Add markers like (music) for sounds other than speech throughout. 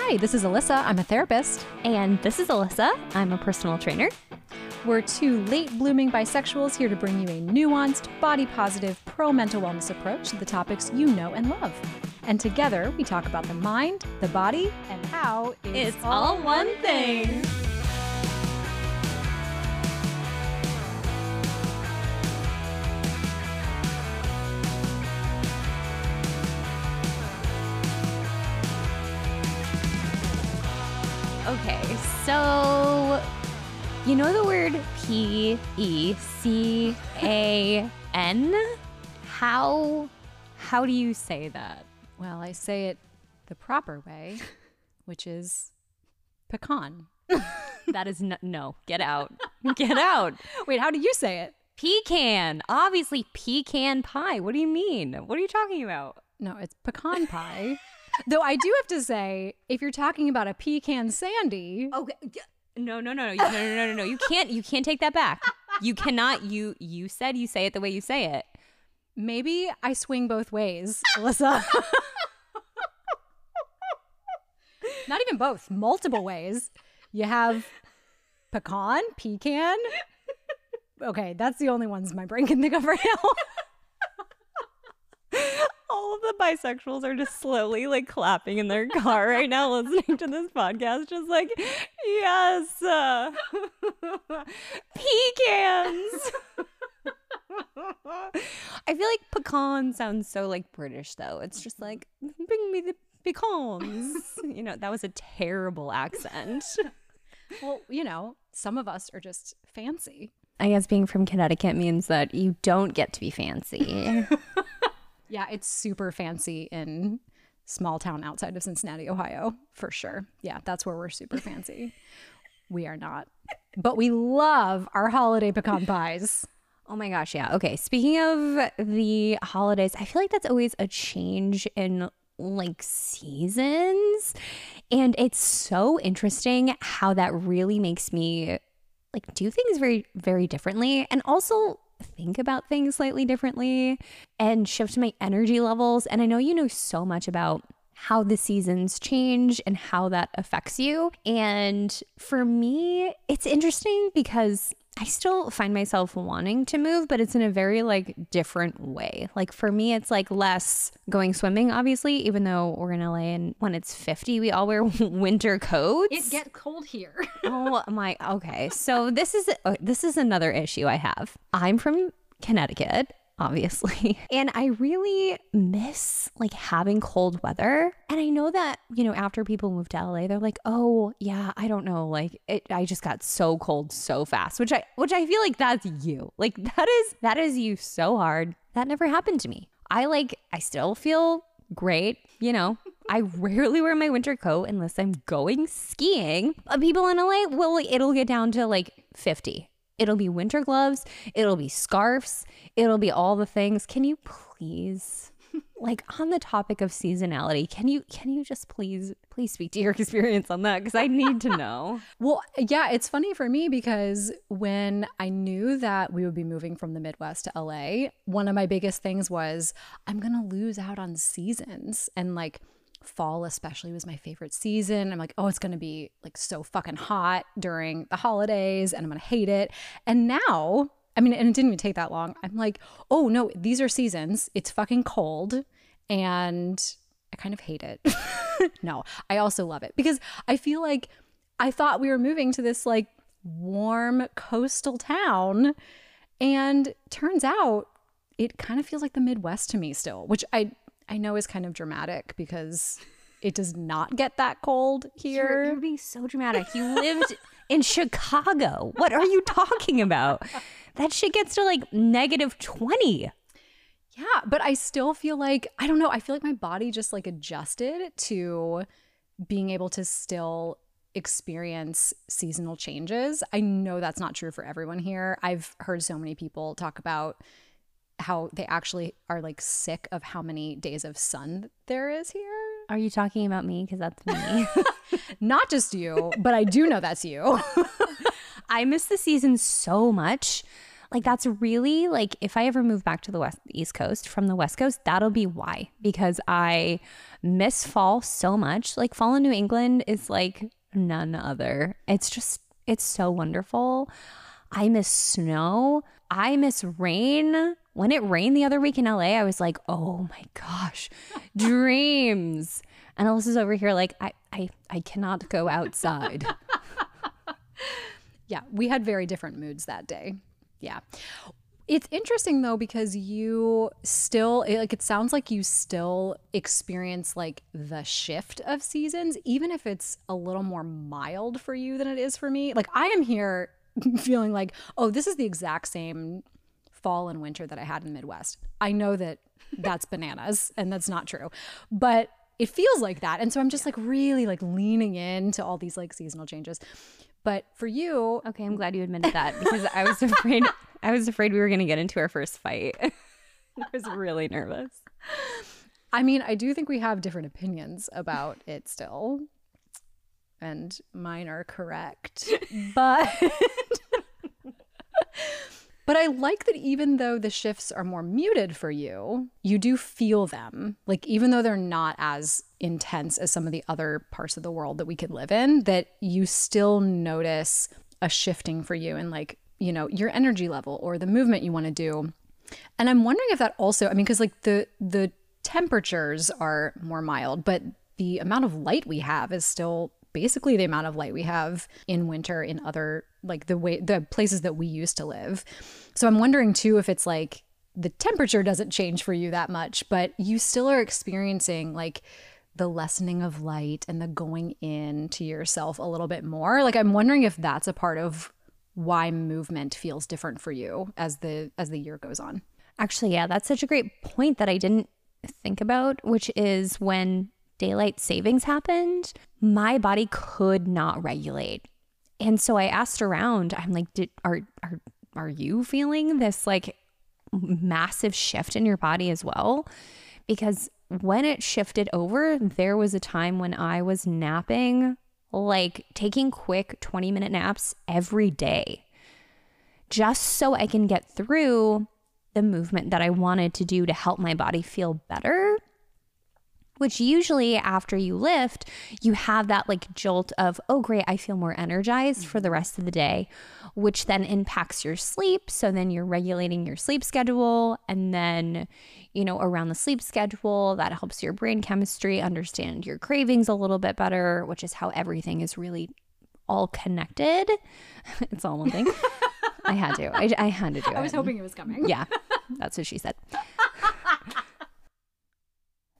Hi, this is Alyssa. I'm a therapist. And this is Alyssa. I'm a personal trainer. We're two late blooming bisexuals here to bring you a nuanced, body positive, pro mental wellness approach to the topics you know and love. And together, we talk about the mind, the body, and how It's all one thing. So you know the word P E C A N? How how do you say that? Well, I say it the proper way, which is pecan. (laughs) That is no, no get out. (laughs) Get out. Wait, how do you say it? Pecan. Obviously pecan pie. What do you mean? What are you talking about? No, it's pecan pie. Though I do have to say, if you're talking about a pecan sandy, oh, Okay. No, no, no, no, no, no, no, no, no. You can't. You can't take that back. You cannot. You you said you say it the way you say it. maybe I swing both ways, Alyssa. (laughs) Not even both, multiple ways. You have pecan, pecan. Okay, that's the only ones my brain can think of right now. (laughs) All of the bisexuals are just slowly like clapping in their car right now, (laughs) listening to this podcast, just like yes, uh, pecans. I feel like pecan sounds so like British though. It's just like bring me the pecans. (laughs) You know, that was a terrible accent. well, you know, some of us are just fancy. I guess being from Connecticut means that you don't get to be fancy. (laughs) Yeah, it's super fancy in small town outside of Cincinnati, Ohio, for sure. Yeah, that's where we're super fancy. (laughs) we are not. But we love our holiday pecan pies. Oh my gosh, yeah. Okay, speaking of the holidays, I feel like that's always a change in like seasons. And it's so interesting how that really makes me like do things very very differently and also think about things slightly differently and shift my energy levels. And I know you know so much about how the seasons change and how that affects you. And for me, it's interesting because I still find myself wanting to move, but it's in a very like different way. Like for me, it's like less going swimming, obviously, even though we're in LA and when it's 50, we all wear (laughs) winter coats. It gets cold here. (laughs) oh my okay. So this is uh, this is another issue I have. I'm from Connecticut obviously. (laughs) And I really miss like having cold weather. And I know that, you know, after people move to LA, they're like, "Oh, yeah, I don't know, like it I just got so cold so fast." Which I which I feel like that's you. Like (laughs) that is that is you so hard. That never happened to me. I like I still feel great, you know. I rarely wear my winter coat unless I'm going skiing. People in LA, well, it'll get down to like 50. It'll be winter gloves, it'll be scarves, it'll be all the things. Can you please like on the topic of seasonality, can you can you just please please speak to your (laughs) experience on that cuz I need to know. (laughs) Well, yeah, it's funny for me because when I knew that we would be moving from the Midwest to LA, one of my biggest things was I'm going to lose out on seasons and like fall especially was my favorite season. I'm like, "Oh, it's going to be like so fucking hot during the holidays and I'm going to hate it." And now I mean, and it didn't even take that long. I'm like, oh no, these are seasons. It's fucking cold. And I kind of hate it. (laughs) no, I also love it because I feel like I thought we were moving to this like warm coastal town. And turns out it kind of feels like the Midwest to me still, which I I know is kind of dramatic because it does not get that cold here. You're, you're being so dramatic. You lived in Chicago. What are you talking about? That shit gets to like negative 20. Yeah, but I still feel like I don't know, I feel like my body just like adjusted to being able to still experience seasonal changes. I know that's not true for everyone here. I've heard so many people talk about how they actually are like sick of how many days of sun there is here. Are you talking about me? Because that's me. (laughs) Not just you, but I do know that's you. (laughs) I miss the season so much. Like that's really like if I ever move back to the west east coast from the west coast, that'll be why because I miss fall so much. Like fall in New England is like none other. It's just it's so wonderful. I miss snow. I miss rain. When it rained the other week in LA, I was like, "Oh my gosh, (laughs) dreams!" And Alyssa's over here like, "I, I, I cannot go outside." (laughs) yeah, we had very different moods that day. Yeah. It's interesting though because you still like it sounds like you still experience like the shift of seasons even if it's a little more mild for you than it is for me. Like I am here (laughs) feeling like, "Oh, this is the exact same fall and winter that I had in the Midwest." I know that that's (laughs) bananas and that's not true. But it feels like that. And so I'm just like really like leaning into all these like seasonal changes. But for you, okay, I'm glad you admitted that because I was afraid (laughs) I was afraid we were going to get into our first fight. (laughs) I was really nervous. I mean, I do think we have different opinions about it still. And mine are correct. But But I like that even though the shifts are more muted for you, you do feel them. Like, even though they're not as intense as some of the other parts of the world that we could live in, that you still notice a shifting for you and, like, you know, your energy level or the movement you want to do. And I'm wondering if that also, I mean, because like the, the, temperatures are more mild, but the amount of light we have is still basically the amount of light we have in winter in other like the way the places that we used to live. So I'm wondering too if it's like the temperature doesn't change for you that much, but you still are experiencing like the lessening of light and the going in to yourself a little bit more. Like I'm wondering if that's a part of why movement feels different for you as the as the year goes on. Actually, yeah, that's such a great point that I didn't think about, which is when daylight savings happened, my body could not regulate. And so I asked around, I'm like, did are are are you feeling this like massive shift in your body as well? Because when it shifted over, there was a time when I was napping, like taking quick 20 minute naps every day, just so I can get through the movement that I wanted to do to help my body feel better which usually after you lift, you have that like jolt of, oh, great, I feel more energized for the mm-hmm. rest of the day, which then impacts your sleep. So then you're regulating your sleep schedule. And then, you know, around the sleep schedule, that helps your brain chemistry understand your cravings a little bit better, which is how everything is really all connected. (laughs) it's all one thing. (laughs) I had to. I, I had to do it. I was hoping it was coming. Yeah, (laughs) that's what she said.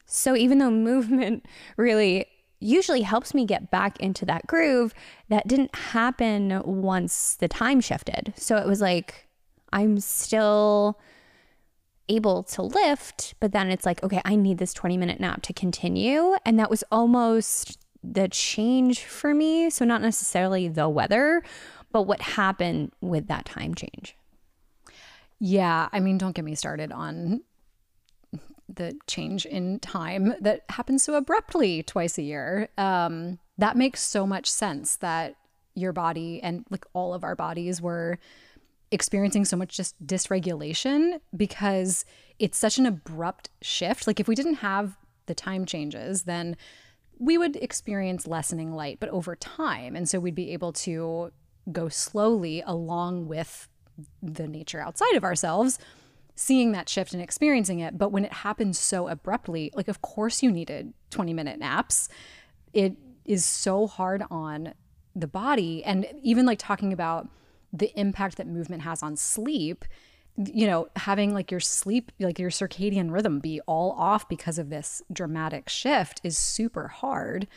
So even though (laughs) movement really usually helps me get back into that groove, that didn't happen once the time shifted. So it was like I'm still able to lift, but then it's like, okay, I need this 20 minute nap to continue. And that was almost the change for me. So, not necessarily the weather, but what happened with that time change. Yeah. I mean, don't get me started on the change in time that happens so abruptly twice a year. Um, that makes so much sense that your body and like all of our bodies were experiencing so much just dysregulation because it's such an abrupt shift. Like if we didn't have the time changes, then we would experience lessening light, but over time. And so we'd be able to go slowly along with the nature outside of ourselves seeing that shift and experiencing it. But when it happens so abruptly, like, of course, you needed 20 minute naps. It is so hard on the body. And even like talking about the impact that movement has on sleep, you know, having like your sleep, like your circadian rhythm be all off because of this dramatic shift is super hard.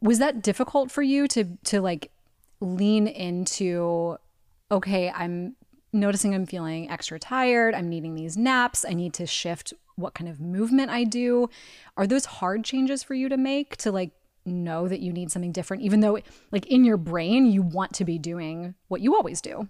Was that difficult for you to to like lean into okay, I'm noticing I'm feeling extra tired. I'm needing these naps. I need to shift what kind of movement I do. Are those hard changes for you to make to like know that you need something different, even though like in your brain, you want to be doing what you always do?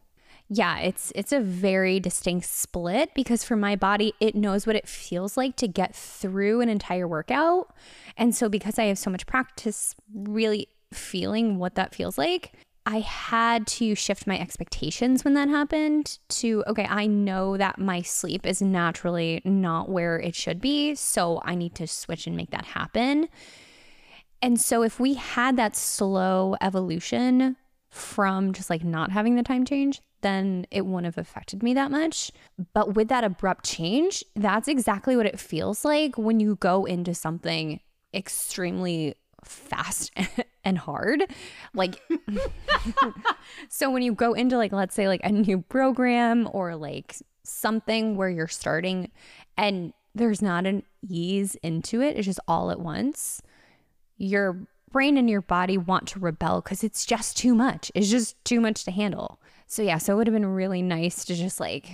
Yeah, it's it's a very distinct split because for my body it knows what it feels like to get through an entire workout. And so because I have so much practice really feeling what that feels like, I had to shift my expectations when that happened to, okay, I know that my sleep is naturally not where it should be. So I need to switch and make that happen. And so if we had that slow evolution from just like not having the time change, then it wouldn't have affected me that much. But with that abrupt change, that's exactly what it feels like when you go into something extremely fast (laughs) and hard. Like, (laughs) so when you go into, like, let's say, like a new program or like something where you're starting and there's not an ease into it, it's just all at once, your brain and your body want to rebel because it's just too much. It's just too much to handle. So, yeah, so it would have been really nice to just like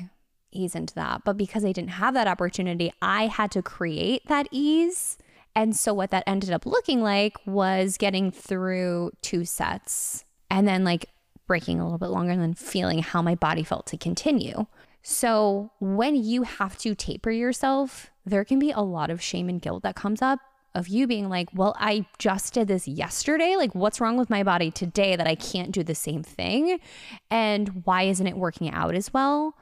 ease into that. But because I didn't have that opportunity, I had to create that ease and so what that ended up looking like was getting through two sets and then like breaking a little bit longer and then feeling how my body felt to continue. So when you have to taper yourself, there can be a lot of shame and guilt that comes up of you being like, well, I just did this yesterday. Like, what's wrong with my body today that I can't do the same thing? And why isn't it working out as well?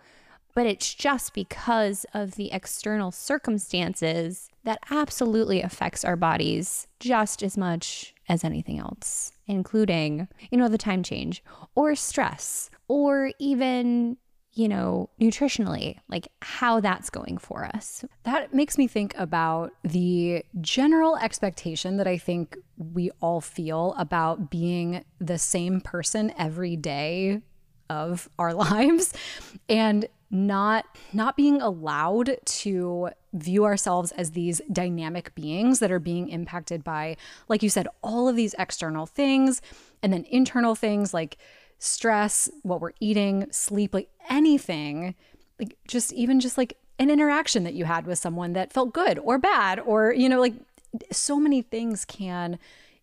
But it's just because of the external circumstances that absolutely affects our bodies just as much as anything else, including, you know, the time change or stress or even, you know, nutritionally, like how that's going for us. That makes me think about the general expectation that I think we all feel about being the same person every day of our (laughs) lives. And not not being allowed to view ourselves as these dynamic beings that are being impacted by like you said all of these external things and then internal things like stress what we're eating sleep like anything like just even just like an interaction that you had with someone that felt good or bad or you know like so many things can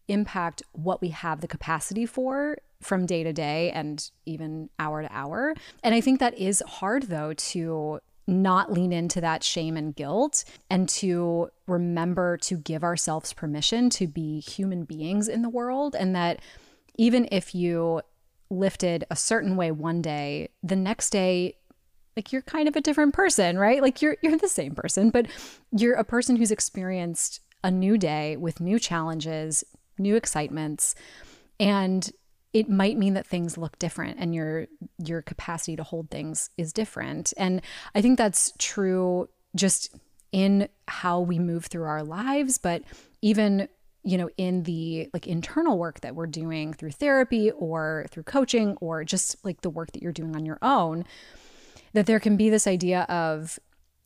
impact what we have the capacity for from day to day and even hour to hour. And I think that is hard, though, to not lean into that shame and guilt and to remember to give ourselves permission to be human beings in the world. And that even if you lifted a certain way one day, the next day, like you're kind of a different person, right? Like you're you're the same person, but you're a person who's experienced a new day with new challenges, new excitements. And it might mean that things look different and your your capacity to hold things is different. And i think that's true just in how we move through our lives but even you know in the like internal work that we're doing through therapy or through coaching or just like the work that you're doing on your own that there can be this idea of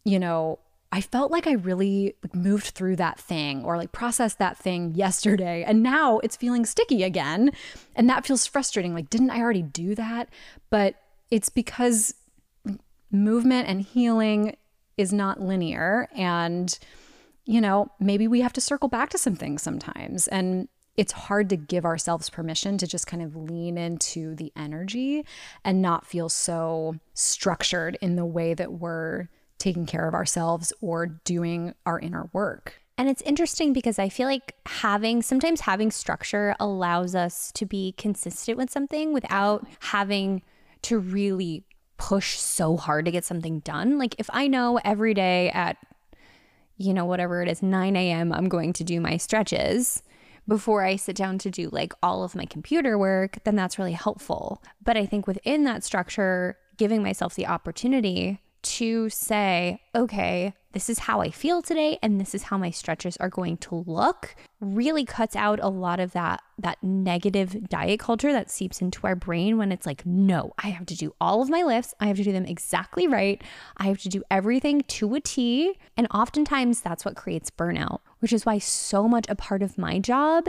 you know I felt like I really moved through that thing or like processed that thing yesterday. And now it's feeling sticky again. And that feels frustrating. Like, didn't I already do that? But it's because movement and healing is not linear. And, you know, maybe we have to circle back to some things sometimes. And it's hard to give ourselves permission to just kind of lean into the energy and not feel so structured in the way that we're taking care of ourselves or doing our inner work. And it's interesting because I feel like having sometimes having structure allows us to be consistent with something without having to really push so hard to get something done. Like if I know every day at, you know, whatever it is, 9 a.m., I'm going to do my stretches before I sit down to do like all of my computer work, then that's really helpful. But I think within that structure, giving myself the opportunity to say, okay, this is how I feel today and this is how my stretches are going to look really cuts out a lot of that that negative diet culture that seeps into our brain when it's like no I have to do all of my lifts. I have to do them exactly right. I have to do everything to a T. And oftentimes that's what creates burnout which is why so much a part of my job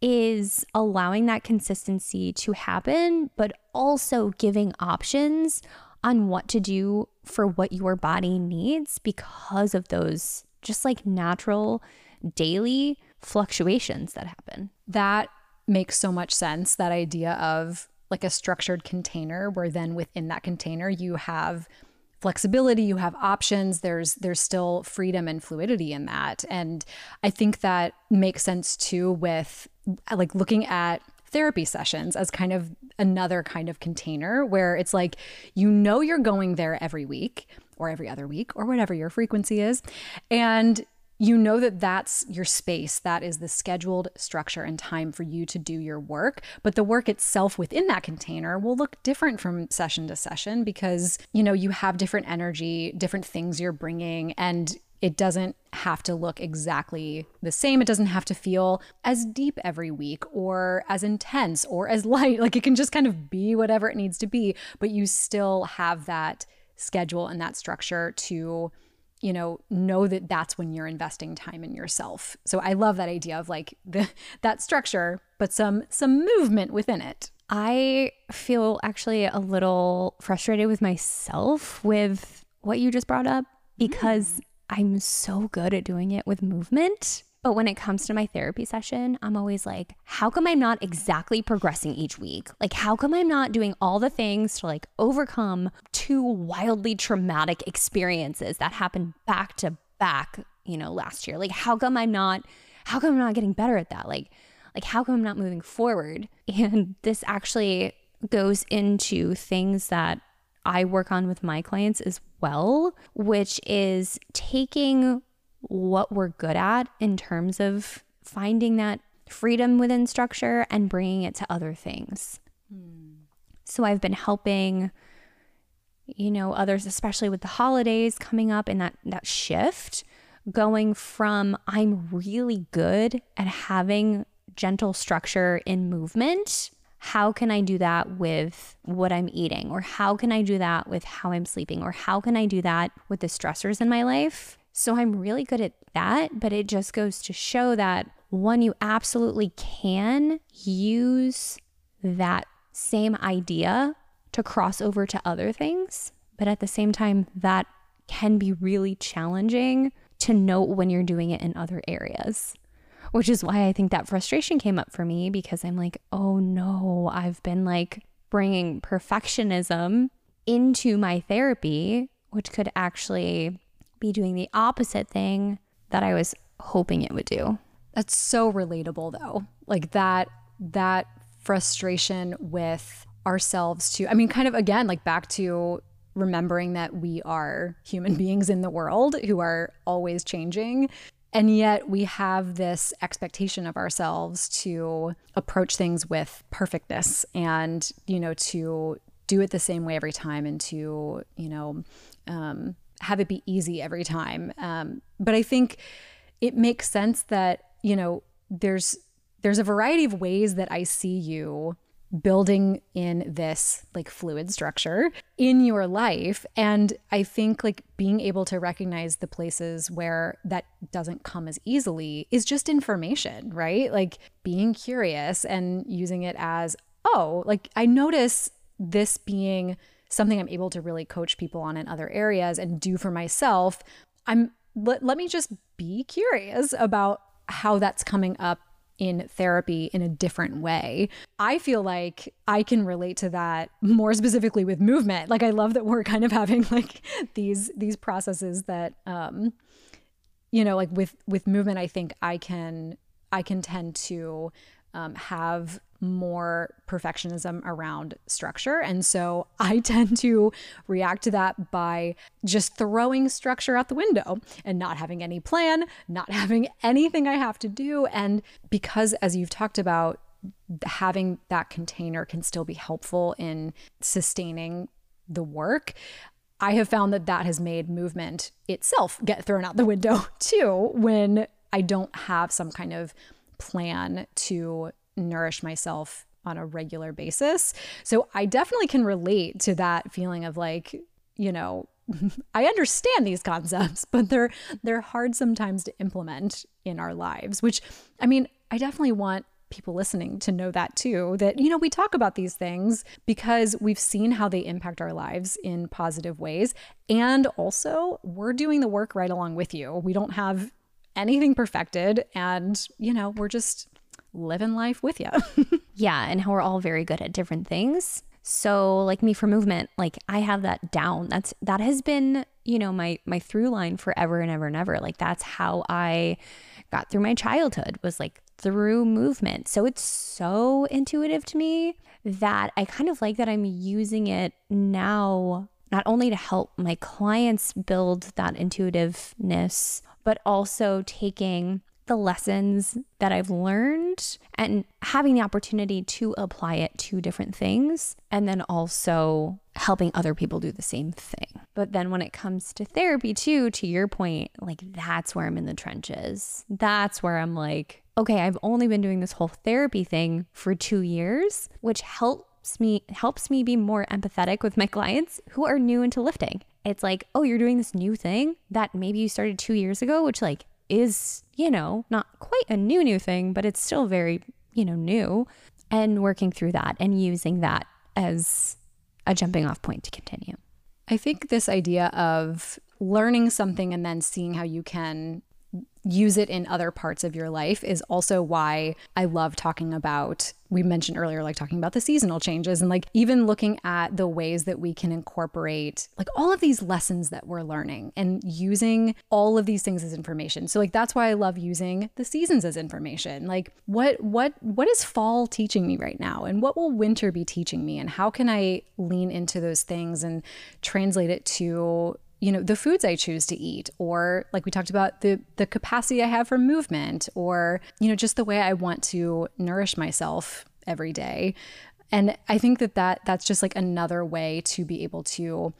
is allowing that consistency to happen but also giving options on what to do for what your body needs because of those just like natural daily fluctuations that happen. That makes so much sense. That idea of like a structured container where then within that container you have flexibility you have options there's there's still freedom and fluidity in that and i think that makes sense too with like looking at therapy sessions as kind of another kind of container where it's like you know you're going there every week or every other week or whatever your frequency is. And you know that that's your space. That is the scheduled structure and time for you to do your work. But the work itself within that container will look different from session to session because, you know, you have different energy, different things you're bringing, and it doesn't have to look exactly the same. It doesn't have to feel as deep every week or as intense or as (laughs) light. Like it can just kind of be whatever it needs to be, but you still have that schedule and that structure to you know know that that's when you're investing time in yourself so i love that idea of like (laughs) the that structure but some some movement within it i feel actually a little frustrated with myself with what you just brought up because mm. I'm so good at doing it with movement but when it comes to my therapy session, I'm always like, how come I'm not exactly progressing each week? Like, how come I'm not doing all the things to like overcome two wildly traumatic experiences that happened back to back, you know, last year? Like, how come I'm not, how come I'm not getting better at that? Like, like how come I'm not moving forward? (laughs) And this actually goes into things that I work on with my clients as well, which is taking what we're good at in terms of finding that freedom within structure and bringing it to other things. Hmm. So I've been helping you know others especially with the holidays coming up and that that shift going from I'm really good at having gentle structure in movement how can I do that with what I'm eating? Or how can I do that with how I'm sleeping? Or how can I do that with the stressors in my life? So I'm really good at that, but it just goes to show that one, you absolutely can use that same idea to cross over to other things. But at the same time, that can be really challenging to note when you're doing it in other areas, which is why I think that frustration came up for me because I'm like, oh no, I've been like bringing perfectionism into my therapy, which could actually be doing the opposite thing that I was hoping it would do. That's so relatable though. Like that that frustration with ourselves too. I mean kind of again like back to remembering that we are human (laughs) beings in the world who are always changing and yet we have this expectation of ourselves to approach things with perfectness and you know to do it the same way every time and to you know um, have it be easy every time. Um, but I think it makes sense that you know there's there's a variety of ways that I see you building in this like fluid structure in your life. And i think like being able to recognize the places where that doesn't come as easily is just information right? Like being curious and using it as oh like i notice this being something I'm able to really coach people on in other areas and do for myself, I'm let, let me just be curious about how that's coming up in therapy in a different way. I feel like I can relate to that more specifically with movement. Like I love that we're kind of having (laughs) like these these processes that um you know like with with movement I think I can I can tend to um, have more perfectionism around structure. And so (laughs) I tend to react to that by just throwing structure out the window and not having any plan, not (laughs) having anything I have to do. And because, as you've talked about, having that container can still be helpful in sustaining the work. I have found that that has made movement itself get thrown out the window (laughs) too when I don't have some kind of plan to nourish myself on a regular basis. So I definitely can relate to that feeling of like, you know, (laughs) I understand these concepts, (laughs) but they're they're hard sometimes to implement in our lives, which I mean, I definitely want people listening to know that too that you know we talk about these things because we've seen how they impact our lives in positive ways and also we're doing the work right along with you. We don't have anything perfected and you know, we're just living life with you. (laughs) yeah, and how we're all very good at different things. So, like me for movement, like I have that down. That's that has been, you know, my my through line forever and ever and ever. Like that's how I got through my childhood was like through movement. So it's so intuitive to me that I kind of like that I'm using it now, not only to help my clients build that intuitiveness, but also taking the lessons that I've learned and having the opportunity to apply it to different things, and then also helping other people do the same thing. But then when it comes to therapy, too, to your point, like that's where I'm in the trenches. That's where I'm like, okay, I've only been doing this whole therapy thing for two years, which helps me helps me be more empathetic with my clients who are new into lifting. It's like, oh, you're doing this new thing that maybe you started two years ago, which like is, you know, not quite a new, new thing, but it's still very, you know, new. And working through that and using that as a jumping off point to continue. I think this idea of learning something and then seeing how you can use it in other parts of your life is also why I love talking about we mentioned earlier like talking about the seasonal changes and like even looking at the ways that we can incorporate like all of these lessons that we're learning and using all of these things as information. So like that's why I love using the seasons as information. Like what what what is fall teaching me right now and what will winter be teaching me and how can I lean into those things and translate it to you know the foods i choose to eat or like we talked about the the capacity i have for movement or you know just the way i want to nourish myself every day. And i think that that that's just like another way to be able to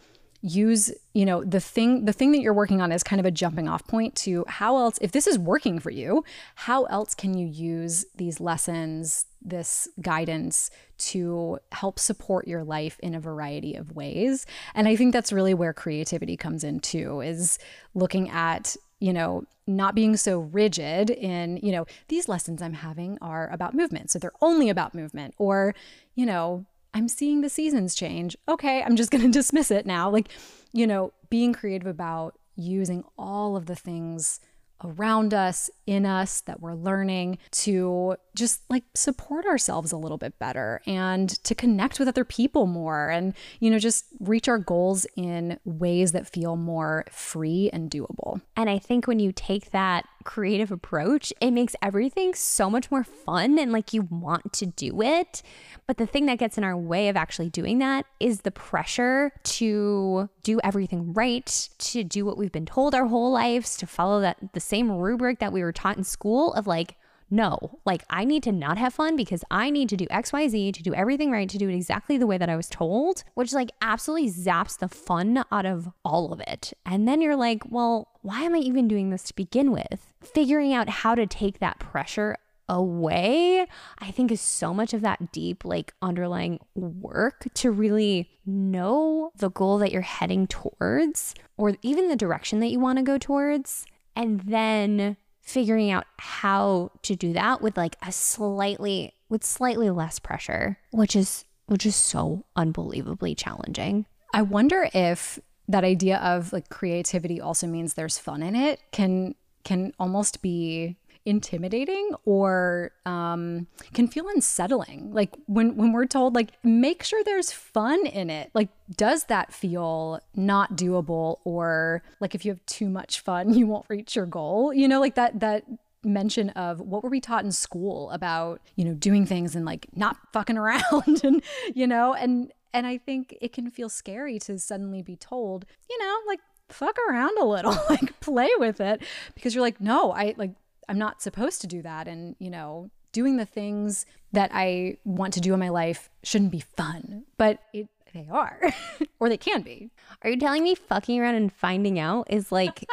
use you know the thing the thing that you're working on is kind of a jumping off point to how else if this is working for you how else can you use these lessons this guidance to help support your life in a variety of ways? And i think that's really where creativity comes in too is looking at you know not being so rigid in you know these lessons i'm having are about movement so they're only about movement. Or you know I'm seeing the seasons change. Okay, I'm just (laughs) going to dismiss it now. Like, you know, being creative about using all of the things around us, in us that we're learning to just like support ourselves a little bit better and to connect with other people more and, you know, just reach our goals in ways that feel more free and doable. And I think when you take that creative approach, it makes everything so much more fun and like you want to do it. But the thing that gets in our way of actually doing that is the pressure to do everything right, to do what we've been told our whole lives, to follow that the same rubric that we were taught in school of like no, like I need to not have fun because I need to do XYZ to do everything right, to do it exactly the way that I was told, which like absolutely zaps the fun out of all of it. And then you're like, well, why am I even doing this to begin with? Figuring out how to take that pressure away, I think is so much of that deep, like underlying work to really know the goal that you're heading towards or even the direction that you want to go towards. And then figuring out how to do that with like a slightly with slightly less pressure, which is which is so unbelievably challenging. I wonder if that idea of like creativity also means there's fun in it can can almost be intimidating or um, can feel unsettling. Like when when we're told like make sure there's fun in it. Like does that feel not doable or like if you have too much fun (laughs) you won't reach your goal? You know like that that mention of what were we taught in school about, you know, doing things and like not (laughs) fucking around and you know and and I think it can feel scary to suddenly be told, you know, like fuck around a little, (laughs) like play with it because you're like, no, I like I'm not supposed to do that. And, you know, doing the things that I want to do in my life shouldn't be fun, but it, they are, (laughs) or they can be. Are you telling me fucking around and finding out is like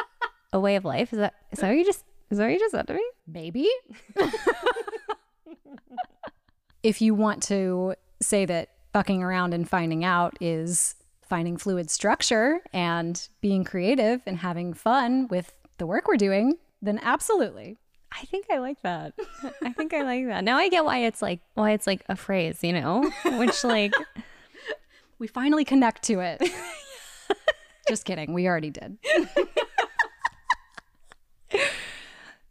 a way of life? Is that, is that what you just, is that what you just said to me? Maybe. (laughs) if you want to say that fucking around and finding out is finding fluid structure and being creative and having fun with the work we're doing, then absolutely. I think I like that. I think I like that. Now I get why it's like why it's like a phrase, you know? Which like (laughs) we finally connect to it. (laughs) Just kidding. We already did.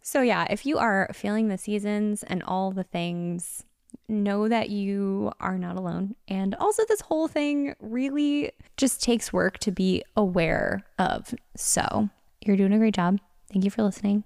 so yeah, if you are feeling the seasons and all the things, know that you are not alone. And also this whole thing really just takes work to be aware of. So, you're doing a great job. Thank you for listening